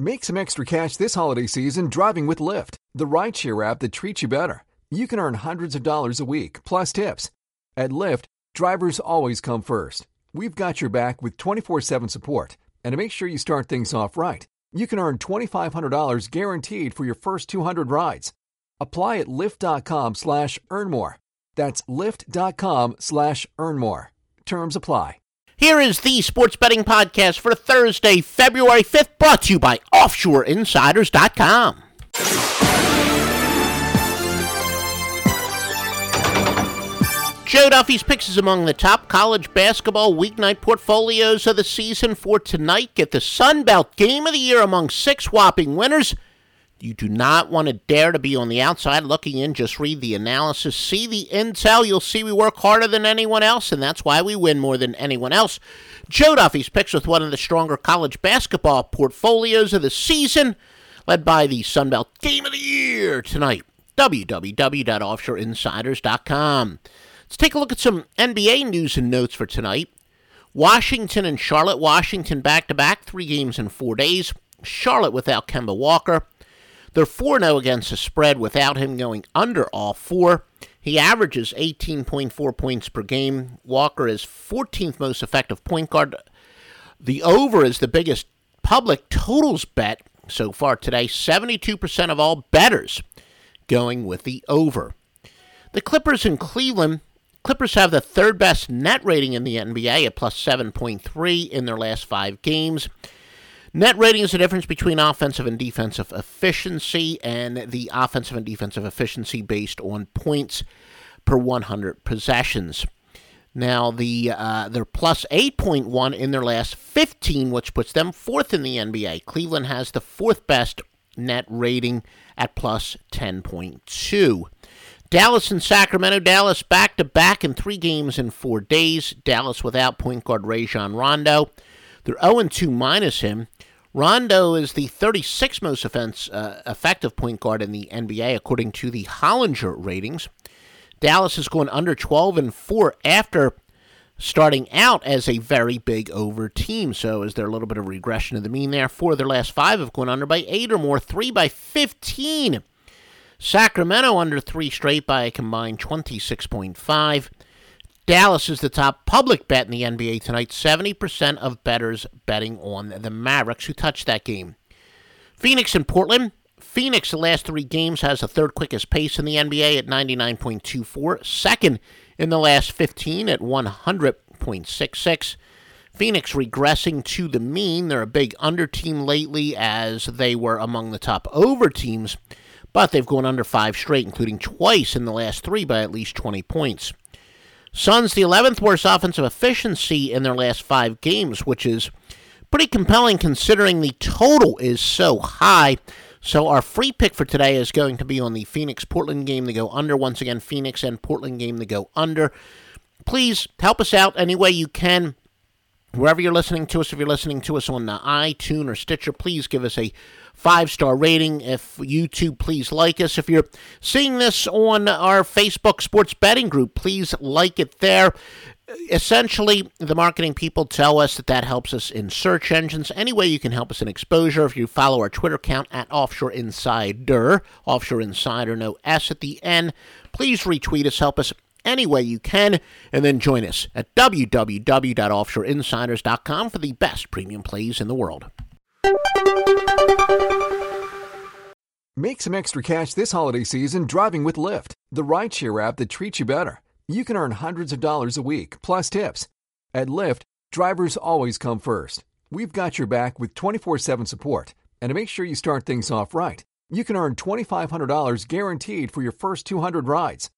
Make some extra cash this holiday season driving with Lyft, the rideshare app that treats you better. You can earn hundreds of dollars a week, plus tips. At Lyft, drivers always come first. We've got your back with 24 7 support. And to make sure you start things off right, you can earn $2,500 guaranteed for your first 200 rides. Apply at lyft.com slash earn more. That's lyft.com slash earn more. Terms apply. Here is the Sports Betting Podcast for Thursday, February 5th, brought to you by OffshoreInsiders.com. Joe Duffy's picks is among the top college basketball weeknight portfolios of the season for tonight. Get the Sun Belt Game of the Year among six whopping winners. You do not want to dare to be on the outside looking in. Just read the analysis, see the intel. You'll see we work harder than anyone else, and that's why we win more than anyone else. Joe Duffy's picks with one of the stronger college basketball portfolios of the season, led by the Sun Belt Game of the Year tonight. www.offshoreinsiders.com. Let's take a look at some NBA news and notes for tonight. Washington and Charlotte. Washington back to back, three games in four days. Charlotte without Kemba Walker. They're 4 0 against the spread without him going under all four. He averages 18.4 points per game. Walker is 14th most effective point guard. The over is the biggest public totals bet so far today. 72% of all bettors going with the over. The Clippers in Cleveland Clippers have the third best net rating in the NBA at plus 7.3 in their last five games. Net rating is the difference between offensive and defensive efficiency, and the offensive and defensive efficiency based on points per 100 possessions. Now, the uh, they're plus 8.1 in their last 15, which puts them fourth in the NBA. Cleveland has the fourth best net rating at plus 10.2. Dallas and Sacramento. Dallas back to back in three games in four days. Dallas without point guard Rajon Rondo. They're 0 2 minus him. Rondo is the 36th most offense, uh, effective point guard in the NBA, according to the Hollinger ratings. Dallas is going under 12 and 4 after starting out as a very big over team. So, is there a little bit of regression to the mean there? Four of their last five have gone under by eight or more, three by 15. Sacramento under three straight by a combined 26.5. Dallas is the top public bet in the NBA tonight. 70% of bettors betting on the Mavericks who touched that game. Phoenix and Portland. Phoenix, the last three games, has the third quickest pace in the NBA at 99.24. Second in the last 15 at 100.66. Phoenix regressing to the mean. They're a big under team lately as they were among the top over teams but they've gone under five straight, including twice in the last three by at least 20 points. Suns, the 11th worst offensive efficiency in their last five games, which is pretty compelling considering the total is so high. So, our free pick for today is going to be on the Phoenix Portland game to go under. Once again, Phoenix and Portland game to go under. Please help us out any way you can. Wherever you're listening to us, if you're listening to us on the iTunes or Stitcher, please give us a five star rating. If YouTube, please like us. If you're seeing this on our Facebook sports betting group, please like it there. Essentially, the marketing people tell us that that helps us in search engines. Any way you can help us in exposure, if you follow our Twitter account at Offshore Insider, Offshore Insider, no S at the end, please retweet us, help us any way you can, and then join us at www.offshoreinsiders.com for the best premium plays in the world. Make some extra cash this holiday season driving with Lyft, the rideshare app that treats you better. You can earn hundreds of dollars a week, plus tips. At Lyft, drivers always come first. We've got your back with 24 7 support. And to make sure you start things off right, you can earn $2,500 guaranteed for your first 200 rides.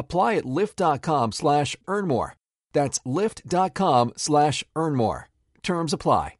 Apply at lyft.com slash earn more. That's lyft.com slash earn more. Terms apply.